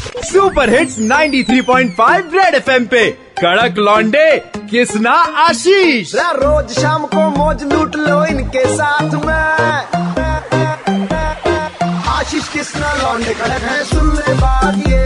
Super hits 93.5 red FM पे। कड़क लॉन्डे किसना आशीष? रोज शाम को मौज लूट लो इनके साथ में। आशीष किसना लौंडे कड़क है सुन ले बात ये।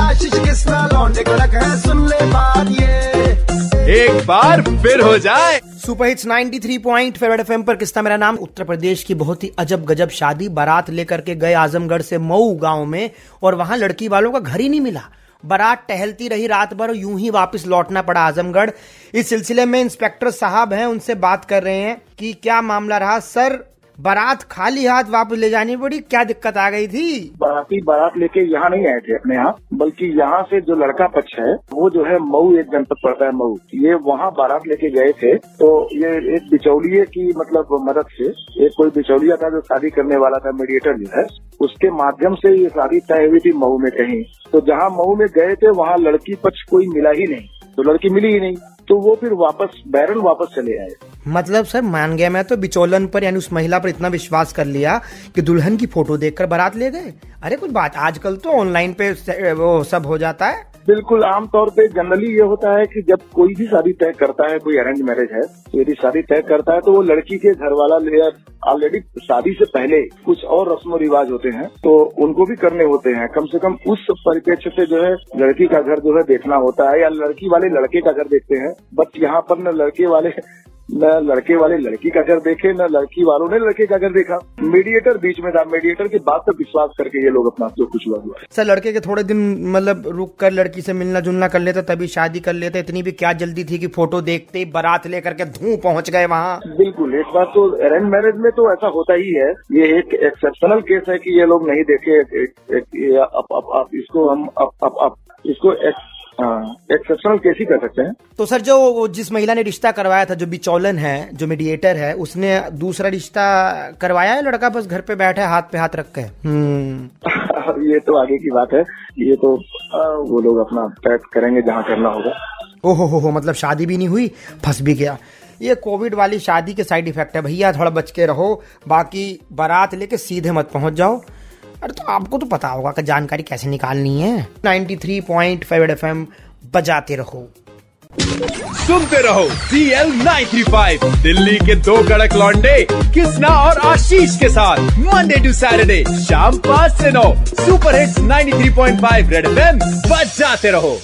आशीष किसना लौंडे कड़क है सुन ले बात ये। एक बार फिर हो जाए। Super hits 93 point favourite FM पर किस्ता मेरा नाम उत्तर प्रदेश की बहुत ही अजब गजब शादी। बारात लेकर के गए आजमगढ़ से मऊ गाँव में और वहाँ लड़की वालों का घर ही नहीं मिला। बारात टहलती रही रात भर यूँ ही वापस लौटना पड़ा आजमगढ़। इस सिलसिले में इंस्पेक्टर साहब हैं, उनसे बात कर रहे हैं कि क्या मामला रहा? सर बारात खाली हाथ वापस ले जानी पड़ी, क्या दिक्कत आ गई थी? बाराती बारात लेके यहाँ नहीं आए थे अपने यहाँ, बल्कि यहाँ से जो लड़का पक्ष है, वो जो है मऊ, एक जनपद पड़ता है मऊ। ये वहाँ बारात लेके गए थे तो ये एक बिचौलिए की मतलब मदद से, एक कोई बिचौलिया था जो शादी करने वाला था मीडिएटर जो है, उसके माध्यम से ये शादी तय हुई थी मऊ में कहीं। तो जहाँ मऊ में गए थे, वहाँ लड़की पक्ष कोई मिला ही नहीं। तो लड़की मिली ही नहीं तो वो फिर वापस बैरन वापस चले आए। मतलब सर, मान गया मैं तो बिचौलन पर, यानी उस महिला पर इतना विश्वास कर लिया कि दुल्हन की फ़ोटो देखकर बारात ले गए। अरे कुछ बात, आजकल तो ऑनलाइन पे वो सब हो जाता है। बिल्कुल, आमतौर पे जनरली ये होता है कि जब कोई भी शादी तय करता है, कोई अरेंज मैरिज है तो यदि शादी तय करता है तो वो लड़की के घर वाला ऑलरेडी शादी से पहले कुछ और रस्म रिवाज होते हैं तो उनको भी करने होते हैं। कम से कम उस परिप्रेक्ष्य से जो है, लड़की का घर जो है देखना होता है, या लड़की वाले लड़के का घर देखते हैं बट यहाँ पर न लड़के वाले न लड़के वाले लड़की का घर देखे न लड़की वालों ने लड़के का घर देखा। मीडिएटर बीच में था। मीडिएटर की बात पर विश्वास करके ये लोग अपना जो कुछ हुआ हुआ। सर लड़के के थोड़े दिन मतलब रुक कर लड़की से मिलना जुलना कर लेते तभी शादी कर लेते। इतनी भी क्या जल्दी थी कि फ़ोटो देखते ही बारात लेकर के धूम पहुँच गए वहाँ। बिल्कुल एक बात तो अरेंज मैरिज में तो ऐसा होता ही है। ये एक एक्सेप्शनल केस है कि ये लोग नहीं देखे। इसको हम इसको एक्सेप्शनल केस ही कर सकते हैं? तो सर जो जिस महिला ने रिश्ता करवाया था जो बिचौलन है जो मीडिएटर है उसने दूसरा रिश्ता करवाया है? लड़का बस घर पे बैठा है हाथ पे हाथ रख के? हम्म। ये तो आगे की बात है। ये तो आ, वो लोग अपना तय करेंगे जहाँ करना होगा। ओहो हो हो मतलब शादी भी नहीं हुई फंस भी गया। ये कोविड वाली शादी के साइड इफ़ेक्ट है। भैया थोड़ा बच के रहो बाकी बारात लेके सीधे मत पहुँच जाओ। अरे तो आपको तो पता होगा कि जानकारी कैसे निकालनी है। 93.5 पॉइंट फाइव एफ़ एम बजाते रहो। सुनते रहो सी एल दिल्ली के दो कड़क लॉन्डे कृष्णा और आशीष के साथ मंडे टू सैटरडे शाम पाँच से नौ super hits 93.5 red F M बजाते रहो।